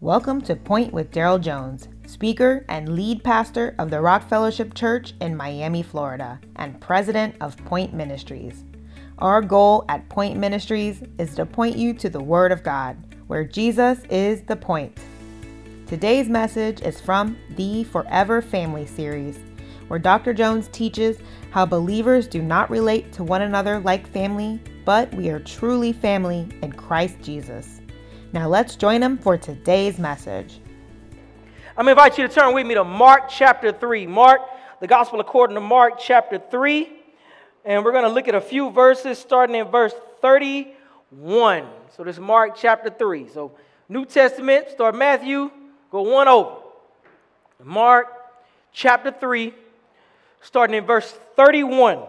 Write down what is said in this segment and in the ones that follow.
Welcome to Point with Daryl Jones, speaker and lead pastor of the Rock Fellowship Church in Miami, Florida, and president of Point Ministries. Our goal at Point Ministries is to point you to the Word of God, where Jesus is the point. Today's message is from the Forever Family series, where Dr. Jones teaches how believers do not relate to one another like family, but we are truly family in Christ Jesus. Now let's join him for today's message. I'm going to invite you to turn with me to Mark chapter 3. Mark, the Gospel according to Mark chapter 3. And we're going to look at a few verses starting in verse 31. So this is Mark chapter 3. So New Testament, start Matthew, go one over. Mark chapter 3, starting in verse 31.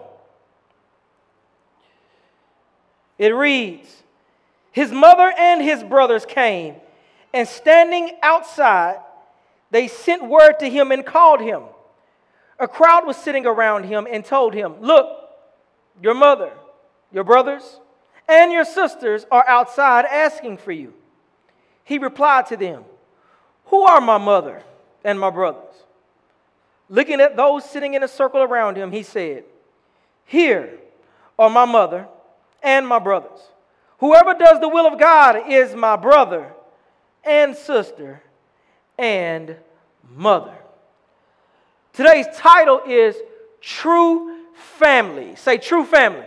It reads, his mother and his brothers came, and standing outside, they sent word to him and called him. A crowd was sitting around him and told him, Look, your mother, your brothers, and your sisters are outside asking for you. He replied to them, Who are my mother and my brothers? Looking at those sitting in a circle around him, he said, Here are my mother and my brothers. Whoever does the will of God is my brother and sister and mother. Today's title is True Family. Say, True Family.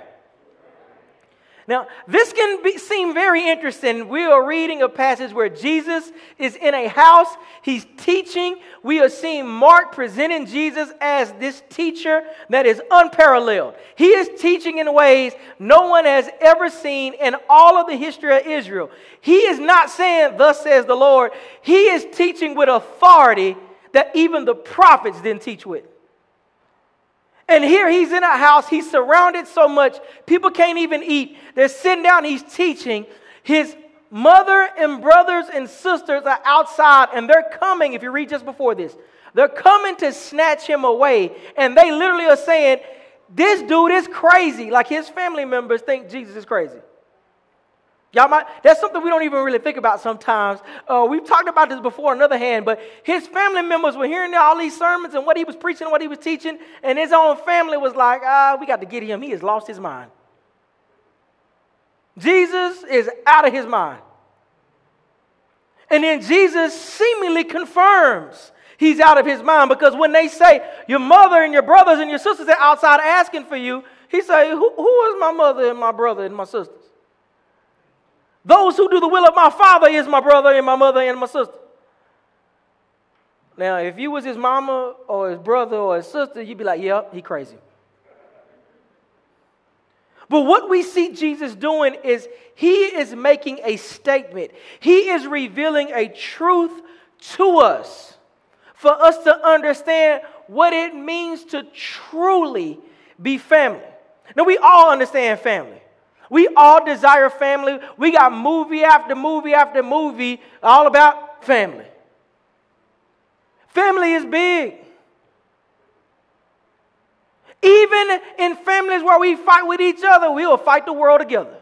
Now, this can be, seem very interesting. We are reading a passage where Jesus is in a house, he's teaching. We are seeing Mark presenting Jesus as this teacher that is unparalleled. He is teaching in ways no one has ever seen in all of the history of Israel. He is not saying, Thus says the Lord, he is teaching with authority that even the prophets didn't teach with. And here he's in a house, he's surrounded so much, people can't even eat. They're sitting down, he's teaching. His mother and brothers and sisters are outside, and they're coming, if you read just before this, they're coming to snatch him away. And they literally are saying, This dude is crazy. Like his family members think Jesus is crazy. Y'all might, that's something we don't even really think about sometimes. Uh, we've talked about this before another hand, but his family members were hearing all these sermons and what he was preaching, what he was teaching, and his own family was like, ah, we got to get him. He has lost his mind. Jesus is out of his mind. And then Jesus seemingly confirms he's out of his mind because when they say, your mother and your brothers and your sisters are outside asking for you, he say, who, who is my mother and my brother and my sisters? Those who do the will of my father is my brother and my mother and my sister. Now, if you was his mama or his brother or his sister, you'd be like, yep, he crazy. But what we see Jesus doing is he is making a statement. He is revealing a truth to us for us to understand what it means to truly be family. Now, we all understand family. We all desire family. We got movie after movie after movie all about family. Family is big. Even in families where we fight with each other, we will fight the world together.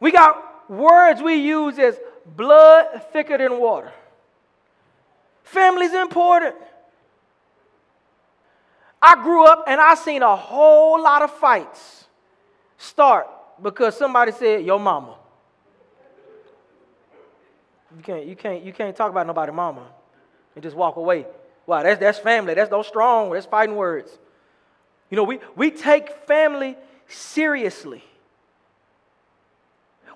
We got words we use as blood thicker than water. Family is important. I grew up and I seen a whole lot of fights start because somebody said, Your mama. You can't, you can't, you can't talk about nobody mama and just walk away. Wow, that's, that's family. That's those strong, that's fighting words. You know, we, we take family seriously.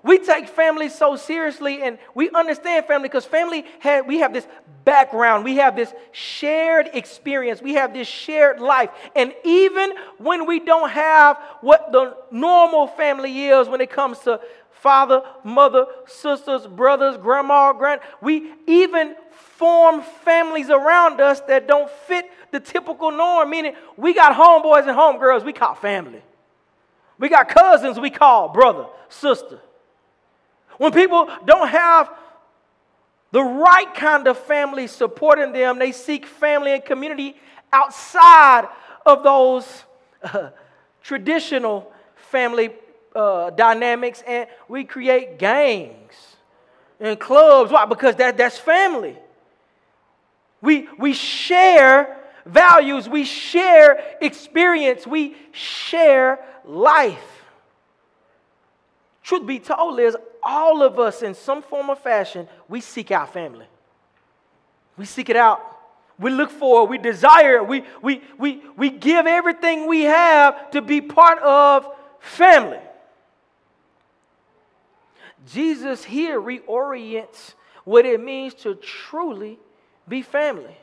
We take family so seriously and we understand family because family had we have this background, we have this shared experience, we have this shared life. And even when we don't have what the normal family is when it comes to father, mother, sisters, brothers, grandma, grand, we even form families around us that don't fit the typical norm, meaning we got homeboys and homegirls we call family. We got cousins we call brother, sister. When people don't have the right kind of family supporting them, they seek family and community outside of those uh, traditional family uh, dynamics, and we create gangs and clubs. Why? Because that, that's family. We, we share values, we share experience, we share life. Truth be told, is all of us in some form or fashion, we seek our family. We seek it out. We look for it. We desire it. We, we, we, we give everything we have to be part of family. Jesus here reorients what it means to truly be family.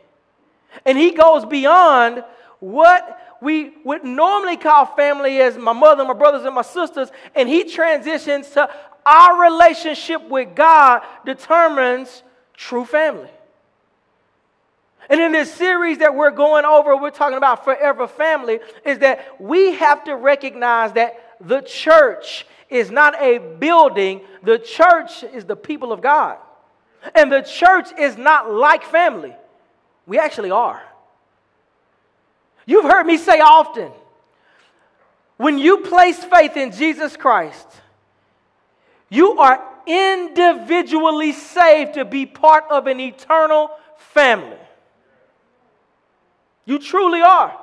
And he goes beyond what we would normally call family as my mother, my brothers, and my sisters, and he transitions to our relationship with God determines true family. And in this series that we're going over, we're talking about forever family, is that we have to recognize that the church is not a building, the church is the people of God. And the church is not like family. We actually are. You've heard me say often when you place faith in Jesus Christ, you are individually saved to be part of an eternal family. You truly are.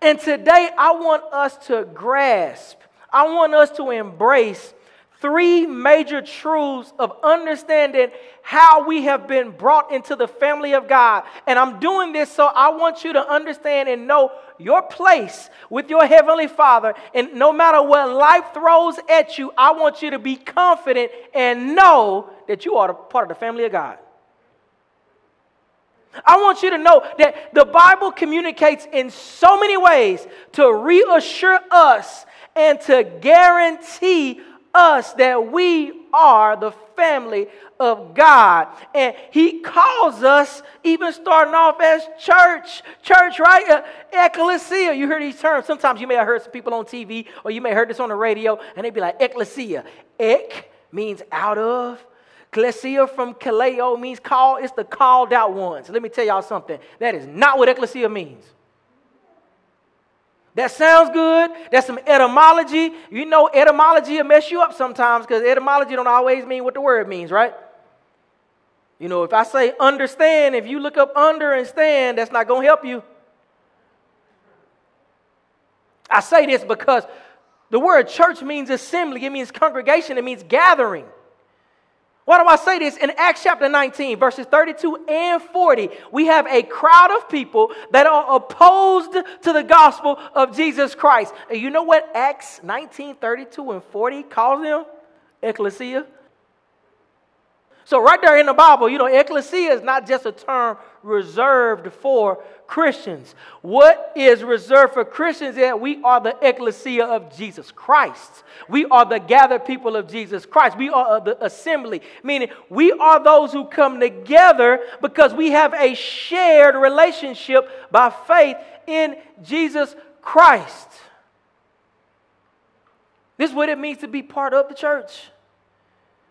And today, I want us to grasp, I want us to embrace three major truths of understanding how we have been brought into the family of God. And I'm doing this so I want you to understand and know your place with your Heavenly Father. And no matter what life throws at you, I want you to be confident and know that you are part of the family of God. I want you to know that the Bible communicates in so many ways to reassure us and to guarantee us that we are the family of God. And He calls us, even starting off as church. Church, right? Uh, ecclesia. You hear these terms. Sometimes you may have heard some people on TV or you may have heard this on the radio and they'd be like, ecclesia. Ek means out of. Ecclesia from kaleo means call. It's the called out ones. Let me tell y'all something. That is not what ecclesia means. That sounds good. That's some etymology. You know, etymology will mess you up sometimes because etymology don't always mean what the word means, right? You know, if I say understand, if you look up under and stand, that's not going to help you. I say this because the word church means assembly, it means congregation, it means gathering. Why do I say this? In Acts chapter 19, verses 32 and 40, we have a crowd of people that are opposed to the gospel of Jesus Christ. And you know what Acts 19, 32 and 40 calls them? Ecclesia. So, right there in the Bible, you know, ecclesia is not just a term reserved for Christians. What is reserved for Christians is that we are the ecclesia of Jesus Christ. We are the gathered people of Jesus Christ. We are the assembly, meaning we are those who come together because we have a shared relationship by faith in Jesus Christ. This is what it means to be part of the church.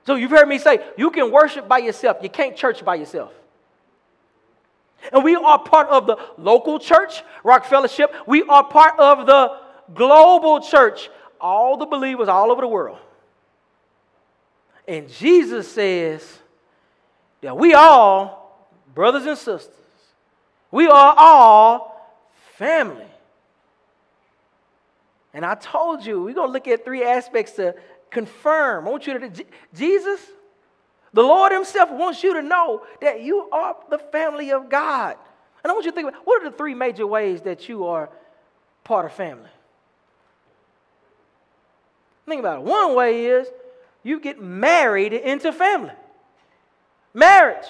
So you've heard me say, you can worship by yourself, you can't church by yourself. And we are part of the local church, Rock Fellowship. We are part of the global church, all the believers all over the world. And Jesus says that we all, brothers and sisters, we are all family. And I told you, we're going to look at three aspects to confirm. I want you to, Jesus, the Lord Himself wants you to know that you are the family of God. And I want you to think about what are the three major ways that you are part of family? Think about it. One way is you get married into family. Marriage.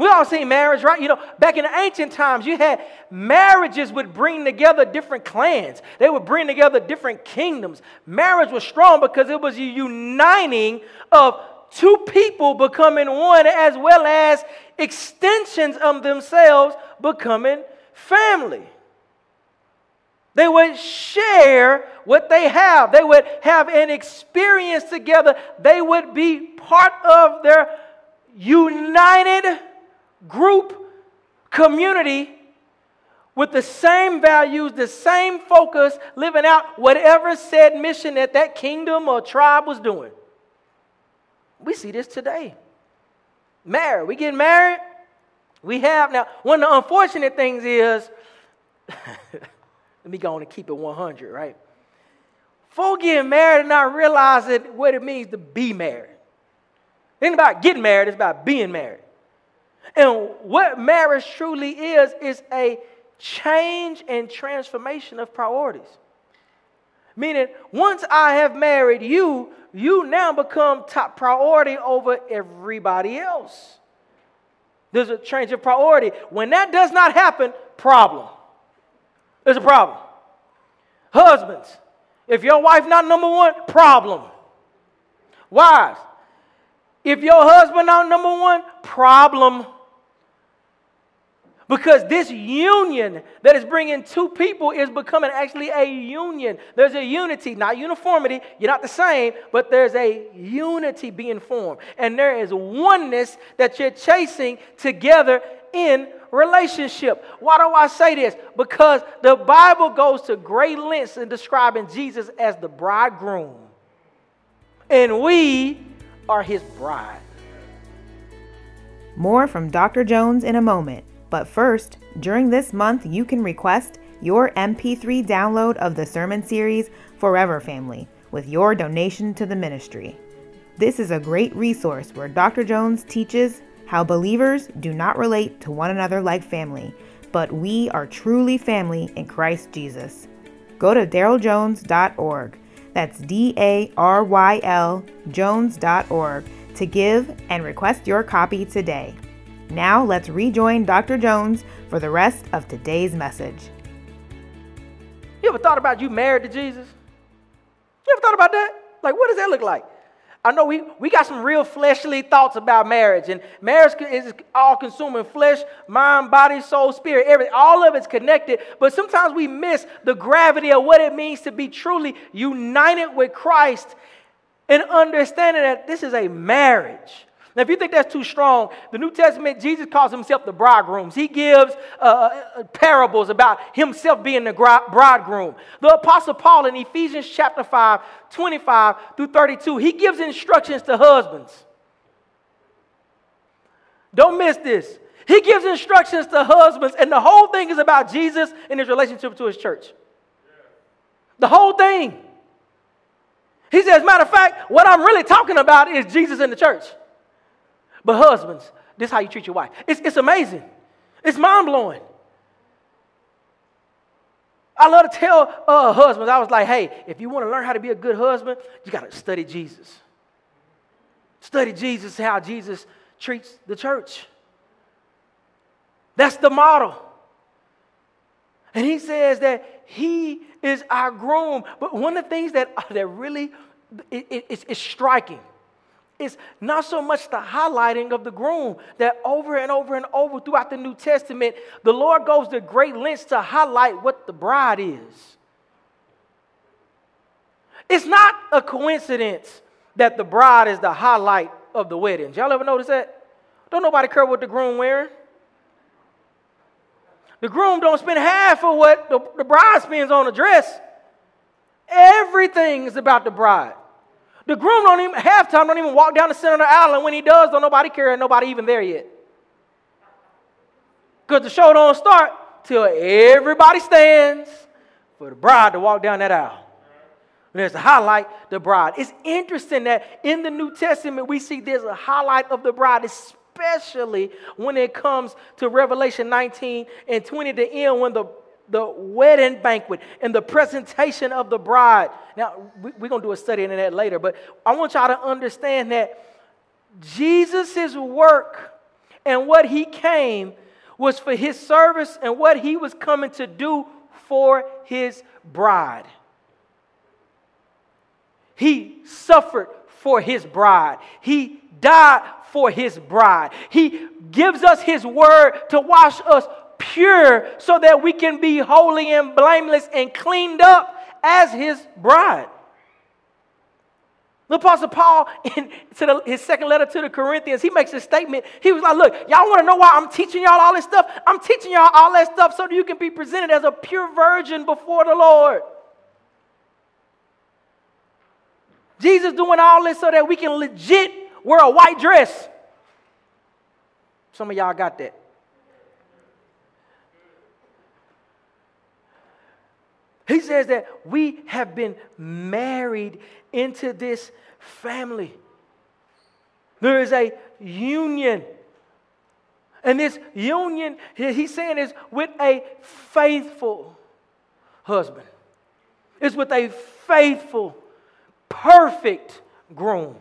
We all seen marriage, right? You know, back in the ancient times, you had marriages would bring together different clans. They would bring together different kingdoms. Marriage was strong because it was a uniting of two people becoming one, as well as extensions of themselves becoming family. They would share what they have. They would have an experience together. They would be part of their united group, community with the same values, the same focus, living out whatever said mission that that kingdom or tribe was doing. We see this today. Married, we get married. We have now. One of the unfortunate things is, let me go on and keep it 100, right? Folk getting married and not realizing what it means to be married. It ain't about getting married, it's about being married. And what marriage truly is, is a change and transformation of priorities. Meaning, once I have married you, you now become top priority over everybody else. There's a change of priority. When that does not happen, problem. There's a problem. Husbands, if your wife not number one, problem. Wives, if your husband not number one, problem. Because this union that is bringing two people is becoming actually a union. There's a unity, not uniformity. You're not the same, but there's a unity being formed. And there is oneness that you're chasing together in relationship. Why do I say this? Because the Bible goes to great lengths in describing Jesus as the bridegroom. And we are his bride. More from Dr. Jones in a moment. But first, during this month, you can request your MP3 download of the sermon series Forever Family with your donation to the ministry. This is a great resource where Dr. Jones teaches how believers do not relate to one another like family, but we are truly family in Christ Jesus. Go to daryljones.org. That's D A R Y L Jones.org to give and request your copy today. Now let's rejoin Dr. Jones for the rest of today's message. You ever thought about you married to Jesus? You ever thought about that? Like, what does that look like? I know we, we got some real fleshly thoughts about marriage, and marriage is all consuming flesh, mind, body, soul, spirit, everything. All of it's connected, but sometimes we miss the gravity of what it means to be truly united with Christ and understanding that this is a marriage. Now, if you think that's too strong, the New Testament, Jesus calls himself the bridegroom. He gives uh, uh, parables about himself being the bridegroom. The Apostle Paul in Ephesians chapter 5, 25 through 32, he gives instructions to husbands. Don't miss this. He gives instructions to husbands, and the whole thing is about Jesus and his relationship to his church. The whole thing. He says, matter of fact, what I'm really talking about is Jesus and the church. But husbands, this is how you treat your wife. It's, it's amazing. It's mind blowing. I love to tell uh, husbands, I was like, hey, if you want to learn how to be a good husband, you got to study Jesus. Study Jesus, how Jesus treats the church. That's the model. And he says that he is our groom. But one of the things that, that really it, it, it's, it's striking it's not so much the highlighting of the groom that over and over and over throughout the New Testament, the Lord goes to great lengths to highlight what the bride is. It's not a coincidence that the bride is the highlight of the wedding. Y'all ever notice that? Don't nobody care what the groom wearing. The groom don't spend half of what the, the bride spends on a dress. Everything is about the bride. The groom don't even halftime don't even walk down the center of the aisle, and when he does, don't nobody care, and nobody even there yet. Because the show don't start till everybody stands for the bride to walk down that aisle. There's a highlight the bride. It's interesting that in the New Testament we see there's a highlight of the bride, especially when it comes to Revelation 19 and 20 to end when the the wedding banquet and the presentation of the bride. Now, we're going to do a study into that later, but I want y'all to understand that Jesus' work and what he came was for his service and what he was coming to do for his bride. He suffered for his bride. He died for his bride. He gives us his word to wash us pure so that we can be holy and blameless and cleaned up as his bride. The Apostle Paul, in the, his second letter to the Corinthians, he makes a statement. He was like, Look, y'all want to know why I'm teaching y'all all this stuff? I'm teaching y'all all that stuff so that you can be presented as a pure virgin before the Lord. Jesus doing all this so that we can legit wear a white dress. Some of y'all got that. He says that we have been married into this family. There is a union. And this union, he's saying, is with a faithful husband. It's with a faithful, perfect groom.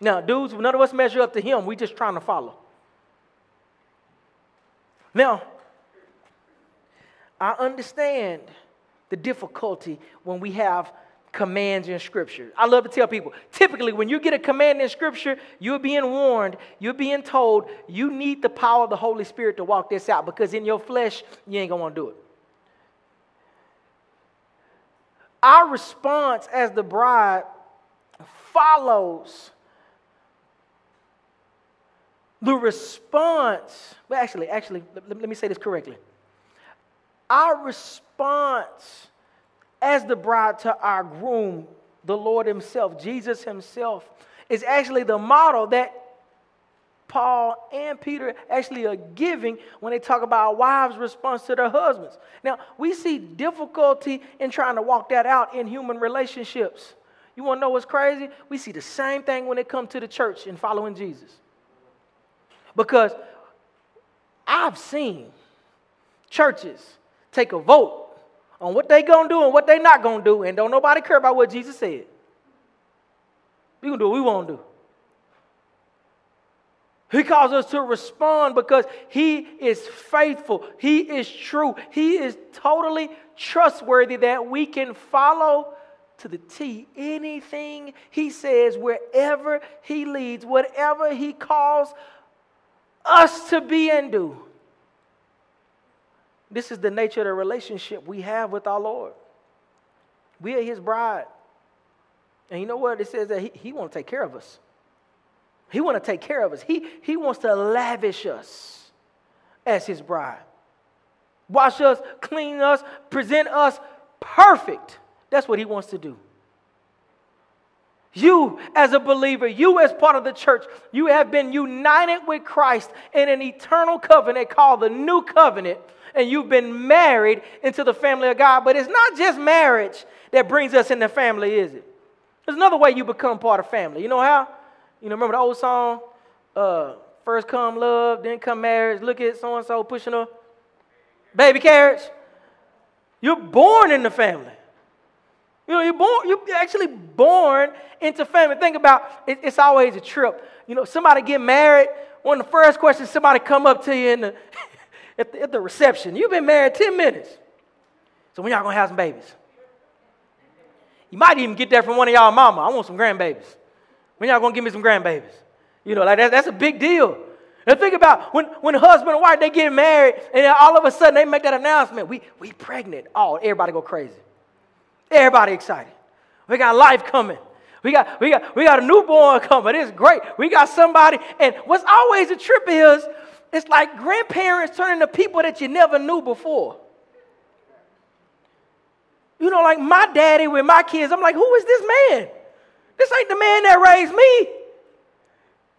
Now, dudes, none of us measure up to him. We're just trying to follow. Now, I understand the difficulty when we have commands in Scripture. I love to tell people typically, when you get a command in Scripture, you're being warned, you're being told you need the power of the Holy Spirit to walk this out because in your flesh, you ain't gonna wanna do it. Our response as the bride follows the response. Well, actually, actually, let, let me say this correctly. Our response as the bride to our groom, the Lord Himself, Jesus Himself, is actually the model that Paul and Peter actually are giving when they talk about wives' response to their husbands. Now, we see difficulty in trying to walk that out in human relationships. You want to know what's crazy? We see the same thing when it comes to the church and following Jesus. Because I've seen churches take a vote on what they gonna do and what they not gonna do, and don't nobody care about what Jesus said. We gonna do what we want to do. He calls us to respond because He is faithful. He is true. He is totally trustworthy that we can follow to the T anything He says, wherever He leads, whatever He calls us to be and do. This is the nature of the relationship we have with our Lord. We are His bride. And you know what? It says that He, he wants to take care of us. He wants to take care of us. He, he wants to lavish us as His bride. Wash us, clean us, present us perfect. That's what He wants to do. You, as a believer, you, as part of the church, you have been united with Christ in an eternal covenant called the New Covenant and you've been married into the family of God. But it's not just marriage that brings us in the family, is it? There's another way you become part of family. You know how? You know, remember the old song? Uh, first come love, then come marriage. Look at so and so pushing a baby carriage. You're born in the family. You know, you're born, you're actually born into family. Think about it, it's always a trip. You know, somebody get married, one of the first questions somebody come up to you in the at the, at the reception. You've been married 10 minutes. So when y'all gonna have some babies? You might even get that from one of y'all mama. I want some grandbabies. When y'all gonna give me some grandbabies? You know, like that, that's a big deal. And think about when, when husband and wife they get married, and all of a sudden they make that announcement, we we pregnant. Oh, everybody go crazy. Everybody excited. We got life coming. We got, we got, we got a newborn coming. It's great. We got somebody. And what's always a trip is it's like grandparents turning to people that you never knew before. You know, like my daddy with my kids, I'm like, who is this man? This ain't the man that raised me.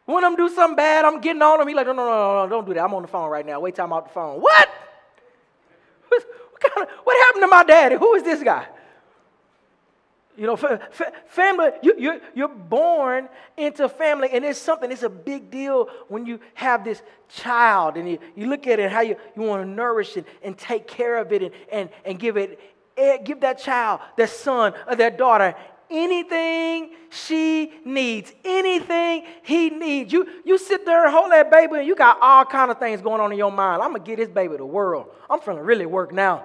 When I'm do something bad, I'm getting on him. He's like, no, no, no, no, no, don't do that. I'm on the phone right now. Wait till I'm off the phone. What? What, what, kind of, what happened to my daddy? Who is this guy? You know, family, you, you're, you're born into family, and it's something, it's a big deal when you have this child and you, you look at it and how you, you want to nourish it and take care of it and, and, and give it, eh, give that child, that son or that daughter, anything she needs, anything he needs. You, you sit there and hold that baby, and you got all kind of things going on in your mind. I'm going to get this baby the world. I'm finna really work now.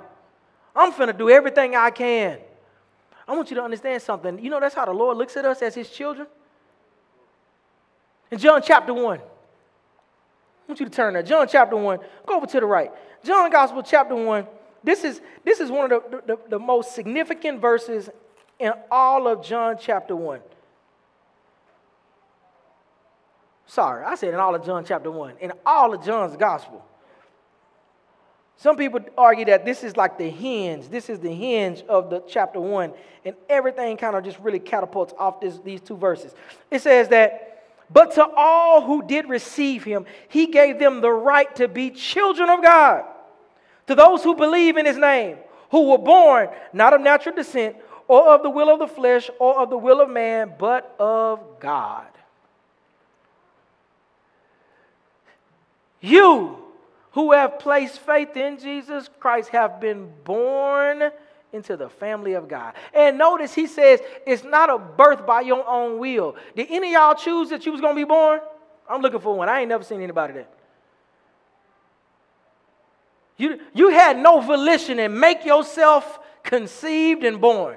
I'm finna do everything I can. I want you to understand something. You know, that's how the Lord looks at us as his children. In John chapter 1, I want you to turn there. John chapter 1, go over to the right. John Gospel chapter 1. This is, this is one of the, the, the most significant verses in all of John chapter 1. Sorry, I said in all of John chapter 1. In all of John's gospel. Some people argue that this is like the hinge. This is the hinge of the chapter one, and everything kind of just really catapults off this, these two verses. It says that, but to all who did receive him, he gave them the right to be children of God. To those who believe in his name, who were born not of natural descent, or of the will of the flesh, or of the will of man, but of God. You who have placed faith in Jesus Christ have been born into the family of God. And notice he says it's not a birth by your own will. Did any of y'all choose that you was to be born? I'm looking for one. I ain't never seen anybody that. You, you had no volition and make yourself conceived and born.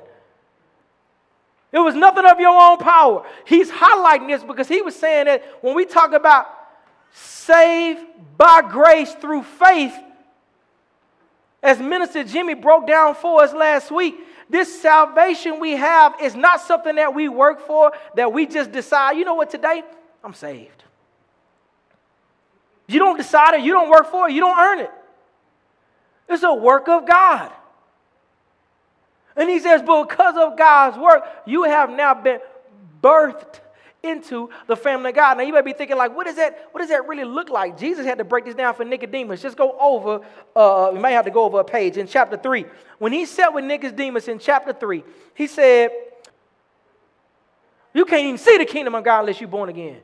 It was nothing of your own power. He's highlighting this because he was saying that when we talk about saved by grace through faith, as Minister Jimmy broke down for us last week, this salvation we have is not something that we work for, that we just decide, you know what, today I'm saved. You don't decide it, you don't work for it, you don't earn it. It's a work of God. And he says, because of God's work, you have now been birthed into the family of God. Now you might be thinking, like, what does that, what does that really look like? Jesus had to break this down for Nicodemus. Just go over, uh, you might have to go over a page in chapter 3. When he sat with Nicodemus in chapter 3, he said, You can't even see the kingdom of God unless you're born again.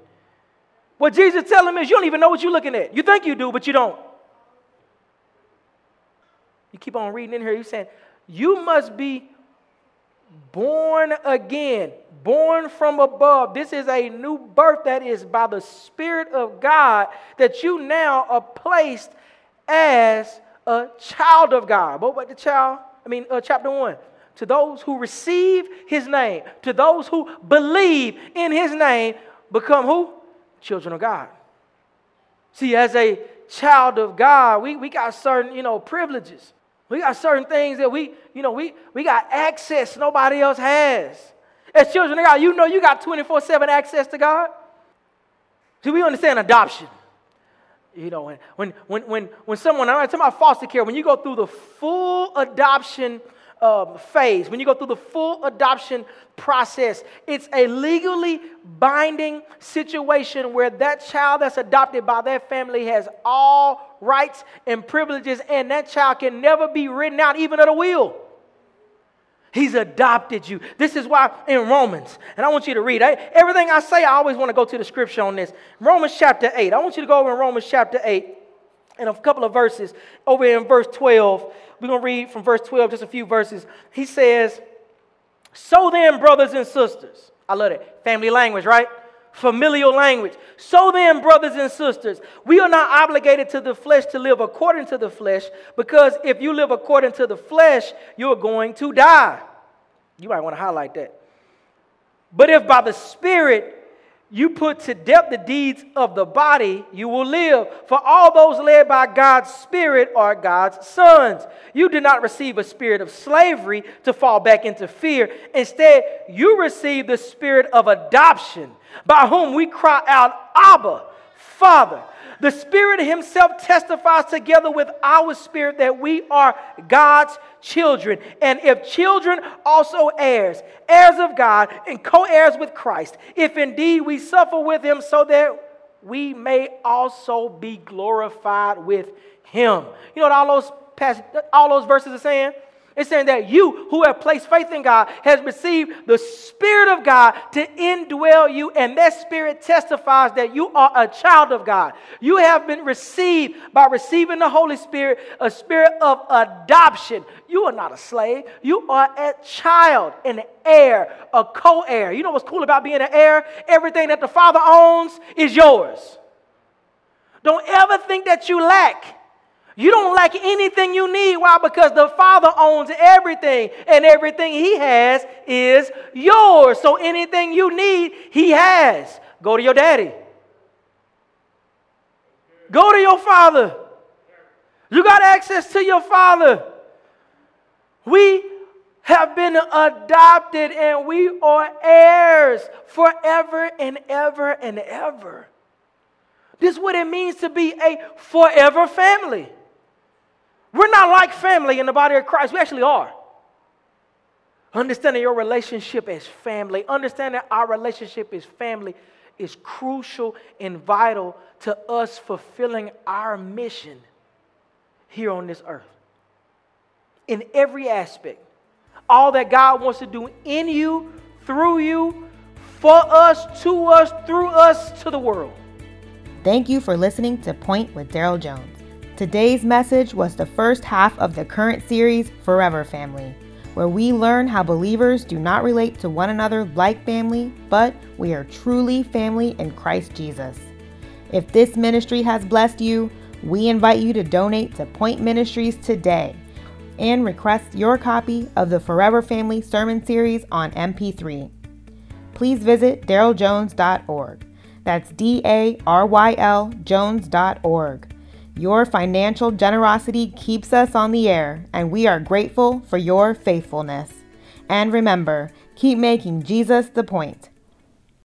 What Jesus telling him is, you don't even know what you're looking at. You think you do, but you don't. You keep on reading in here, he's saying, You must be born again, born from above. This is a new birth that is by the Spirit of God that you now are placed as a child of God. What about the child? I mean, uh, chapter 1. To those who receive his name, to those who believe in his name, become who? Children of God. See, as a child of God, we, we got certain, you know, privileges. We got certain things that we, you know, we, we got access nobody else has. As children of God, you know you got 24 7 access to God. See, we understand adoption. You know, when, when, when, when, when someone, I'm talking about foster care, when you go through the full adoption um, phase, when you go through the full adoption process, it's a legally binding situation where that child that's adopted by that family has all rights and privileges, and that child can never be written out, even at a will. He's adopted you. This is why in Romans, and I want you to read I, everything I say, I always want to go to the scripture on this. Romans chapter 8. I want you to go over in Romans chapter 8 and a couple of verses. Over in verse 12, we're going to read from verse 12, just a few verses. He says, So then, brothers and sisters, I love it. Family language, right? Familial language. So then, brothers and sisters, we are not obligated to the flesh to live according to the flesh, because if you live according to the flesh, you're going to die. You might want to highlight that. But if by the Spirit you put to death the deeds of the body, you will live. For all those led by God's Spirit are God's sons. You did not receive a spirit of slavery to fall back into fear. Instead, you received the spirit of adoption, by whom we cry out, Abba, Father. The Spirit Himself testifies together with our spirit that we are God's children. And if children, also heirs, heirs of God, and co heirs with Christ, if indeed we suffer with Him, so that we may also be glorified with Him. You know what all those, passages, all those verses are saying? It's saying that you who have placed faith in God has received the Spirit of God to indwell you, and that Spirit testifies that you are a child of God. You have been received by receiving the Holy Spirit, a spirit of adoption. You are not a slave, you are a child, an heir, a co heir. You know what's cool about being an heir? Everything that the Father owns is yours. Don't ever think that you lack. You don't lack anything you need. Why? Because the Father owns everything, and everything He has is yours. So anything you need, He has. Go to your daddy. Go to your Father. You got access to your Father. We have been adopted and we are heirs forever and ever and ever. This is what it means to be a forever family. We're not like family in the body of Christ. We actually are. Understanding your relationship as family, understanding our relationship as family is crucial and vital to us fulfilling our mission here on this earth. In every aspect, all that God wants to do in you, through you, for us, to us, through us, to the world. Thank you for listening to Point with Daryl Jones. Today's message was the first half of the current series, Forever Family where we learn how believers do not relate to one another like family, but we are truly family in Christ Jesus. If this ministry has blessed you, we invite you to donate to Point Ministries today and request your copy of the Forever Family Sermon Series on MP3. Please visit daryljones.org. That's D A R Y L Jones.org. Your financial generosity keeps us on the air, and we are grateful for your faithfulness. And remember, keep making Jesus the point.